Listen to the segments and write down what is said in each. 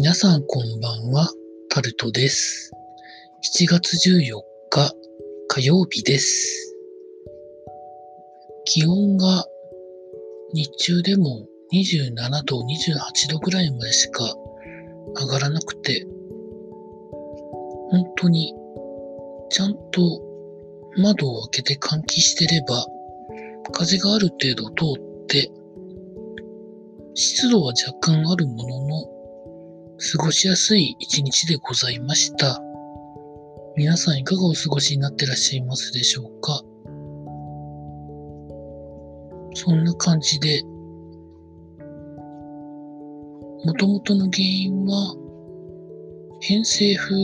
皆さんこんばんは、タルトです。7月14日火曜日です。気温が日中でも27度、28度ぐらいまでしか上がらなくて、本当にちゃんと窓を開けて換気してれば、風がある程度通って、湿度は若干あるものの、過ごしやすい一日でございました。皆さんいかがお過ごしになってらっしゃいますでしょうか？そんな感じで、元々の原因は、偏西風が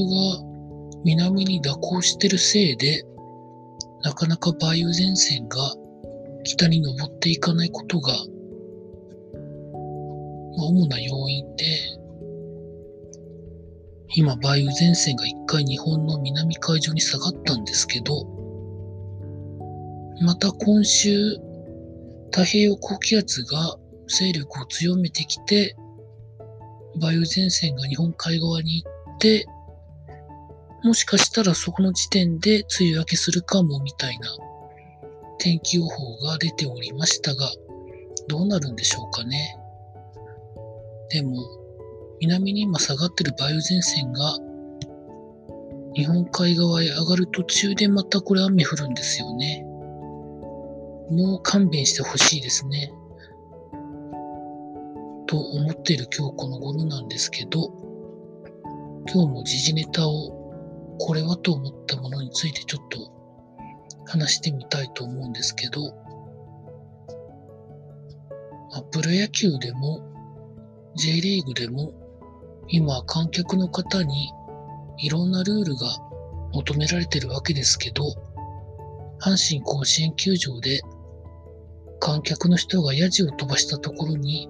南に蛇行してるせいで、なかなか梅雨前線が北に登っていかないことが、まあ、主な要因で、今、梅雨前線が一回日本の南海上に下がったんですけど、また今週、太平洋高気圧が勢力を強めてきて、梅雨前線が日本海側に行って、もしかしたらそこの時点で梅雨明けするかもみたいな天気予報が出ておりましたが、どうなるんでしょうかね。でも、南に今下がってる梅雨前線が日本海側へ上がる途中でまたこれ雨降るんですよね。もう勘弁してほしいですね。と思っている今日この頃なんですけど、今日も時事ネタをこれはと思ったものについてちょっと話してみたいと思うんですけど、まあ、プロ野球でも J リーグでも今観客の方にいろんなルールが求められてるわけですけど、阪神甲子園球場で観客の人がヤジを飛ばしたところに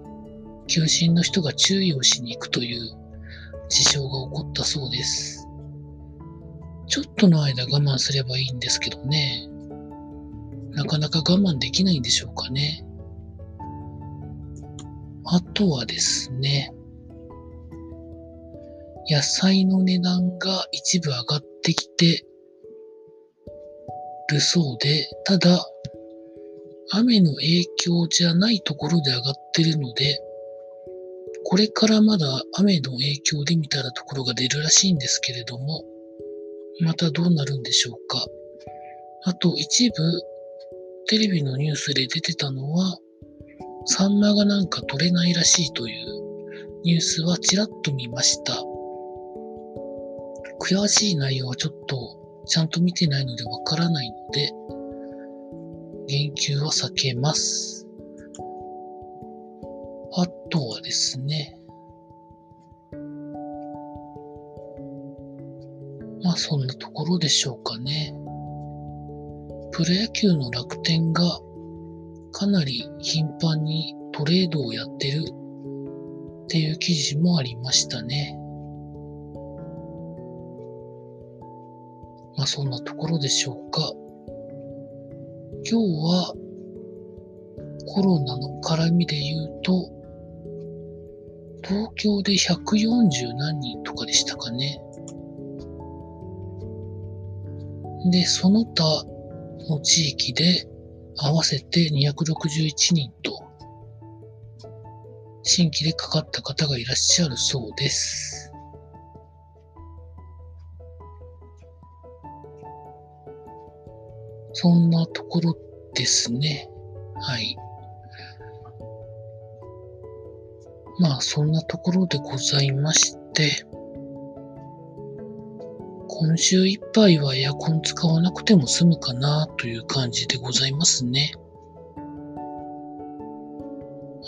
球審の人が注意をしに行くという事象が起こったそうです。ちょっとの間我慢すればいいんですけどね。なかなか我慢できないんでしょうかね。あとはですね、野菜の値段が一部上がってきてるそうで、ただ、雨の影響じゃないところで上がってるので、これからまだ雨の影響でみたいなところが出るらしいんですけれども、またどうなるんでしょうか。あと一部、テレビのニュースで出てたのは、サンマがなんか取れないらしいというニュースはちらっと見ました。詳しい内容はちょっとちゃんと見てないのでわからないので、言及は避けます。あとはですね、まあそんなところでしょうかね。プロ野球の楽天がかなり頻繁にトレードをやってるっていう記事もありましたね。まあそんなところでしょうか。今日はコロナの絡みで言うと、東京で140何人とかでしたかね。で、その他の地域で合わせて261人と、新規でかかった方がいらっしゃるそうです。そんなところですね。はい。まあ、そんなところでございまして、今週いっぱいはエアコン使わなくても済むかなという感じでございますね。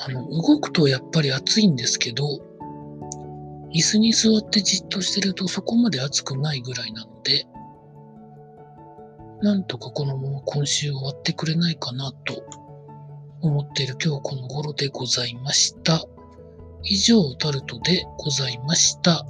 あの、動くとやっぱり暑いんですけど、椅子に座ってじっとしてるとそこまで暑くないぐらいなので、なんとかこのまま今週終わってくれないかなと思っている今日この頃でございました。以上、タルトでございました。